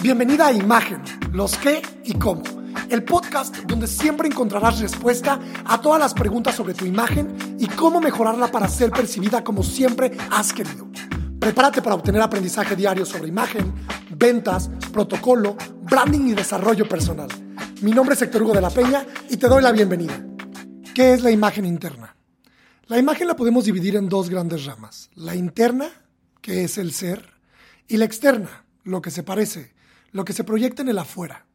Bienvenida a Imagen, los qué y cómo. El podcast donde siempre encontrarás respuesta a todas las preguntas sobre tu imagen y cómo mejorarla para ser percibida como siempre has querido. Prepárate para obtener aprendizaje diario sobre imagen, ventas, protocolo, branding y desarrollo personal. Mi nombre es Héctor Hugo de la Peña y te doy la bienvenida. ¿Qué es la imagen interna? La imagen la podemos dividir en dos grandes ramas. La interna, que es el ser, y la externa, lo que se parece, lo que se proyecta en el afuera.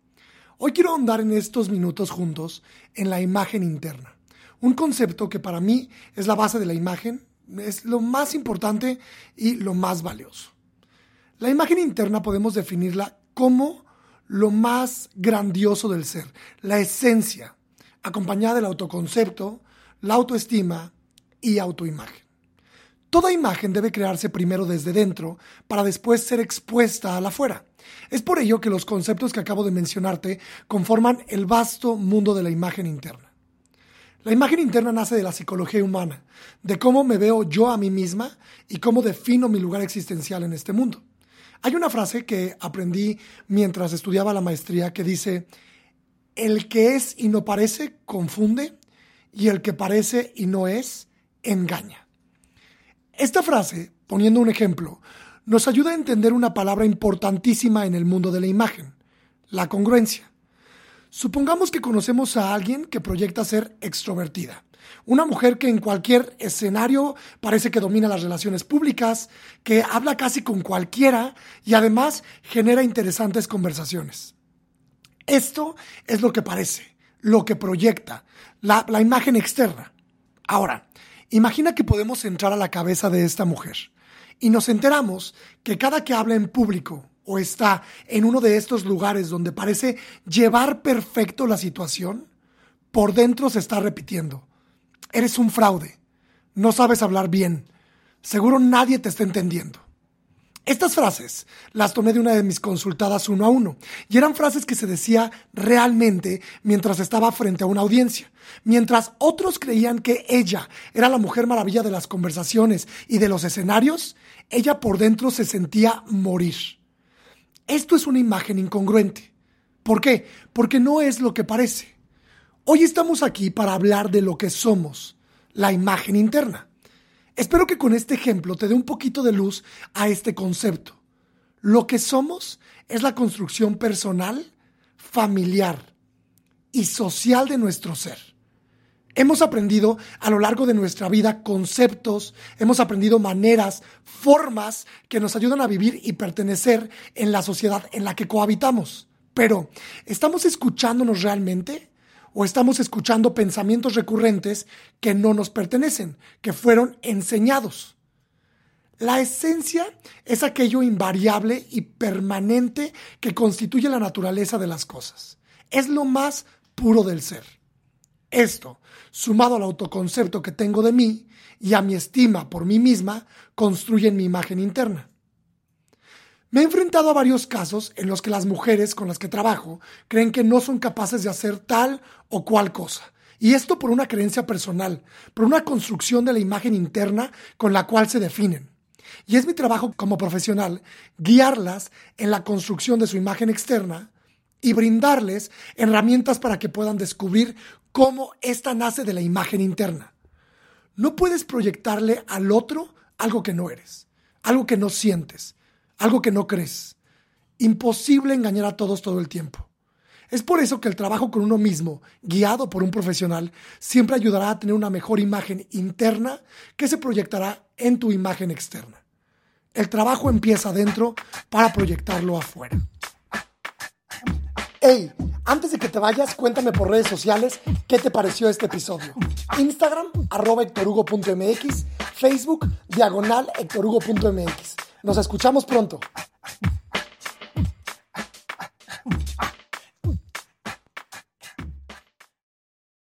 Hoy quiero ahondar en estos minutos juntos en la imagen interna, un concepto que para mí es la base de la imagen, es lo más importante y lo más valioso. La imagen interna podemos definirla como lo más grandioso del ser, la esencia, acompañada del autoconcepto, la autoestima y autoimagen. Toda imagen debe crearse primero desde dentro para después ser expuesta al afuera. Es por ello que los conceptos que acabo de mencionarte conforman el vasto mundo de la imagen interna. La imagen interna nace de la psicología humana, de cómo me veo yo a mí misma y cómo defino mi lugar existencial en este mundo. Hay una frase que aprendí mientras estudiaba la maestría que dice, el que es y no parece confunde y el que parece y no es engaña. Esta frase, poniendo un ejemplo, nos ayuda a entender una palabra importantísima en el mundo de la imagen, la congruencia. Supongamos que conocemos a alguien que proyecta ser extrovertida, una mujer que en cualquier escenario parece que domina las relaciones públicas, que habla casi con cualquiera y además genera interesantes conversaciones. Esto es lo que parece, lo que proyecta, la, imagen externa. Ahora, imagina que podemos entrar a la cabeza de esta mujer y nos enteramos que cada que habla en público o está en uno de estos lugares donde parece llevar perfecto la situación, por dentro se está repitiendo. Eres un fraude. No sabes hablar bien. Seguro nadie te está entendiendo. Estas frases las tomé de una de mis consultadas uno a uno y eran frases que se decía realmente mientras estaba frente a una audiencia. Mientras otros creían que ella era la mujer maravilla de las conversaciones y de los escenarios, ella por dentro se sentía morir. Esto es una imagen incongruente. ¿Por qué? Porque no es lo que parece. Hoy estamos aquí para hablar de lo que somos, la imagen interna. Espero que con este ejemplo te dé un poquito de luz a este concepto. Lo que somos es la construcción personal, familiar y social de nuestro ser. Hemos aprendido a lo largo de nuestra vida conceptos, hemos aprendido maneras, formas que nos ayudan a vivir y pertenecer en la sociedad en la que cohabitamos. Pero, ¿estamos escuchándonos realmente? O estamos escuchando pensamientos recurrentes que no nos pertenecen, que fueron enseñados. La esencia es aquello invariable y permanente que constituye la naturaleza de las cosas. Es lo más puro del ser. Esto, sumado al autoconcepto que tengo de mí y a mi estima por mí misma, construyen mi imagen interna. Me he enfrentado a varios casos en los que las mujeres con las que trabajo creen que no son capaces de hacer tal o cual cosa. Y esto por una creencia personal, por una construcción de la imagen interna con la cual se definen. Y es mi trabajo como profesional guiarlas en la construcción de su imagen externa y brindarles herramientas para que puedan descubrir cómo ésta nace de la imagen interna. No puedes proyectarle al otro algo que no eres, algo que no sientes algo que no crees. Imposible engañar a todos todo el tiempo. Es por eso que el trabajo con uno mismo, guiado por un profesional, siempre ayudará a tener una mejor imagen interna que se proyectará en tu imagen externa. El trabajo empieza adentro para proyectarlo afuera. Hey, antes de que te vayas, cuéntame por redes sociales qué te pareció este episodio. Instagram, arroba hectorugo.mx, Facebook, diagonal hectorugo.mx. Nos escuchamos pronto.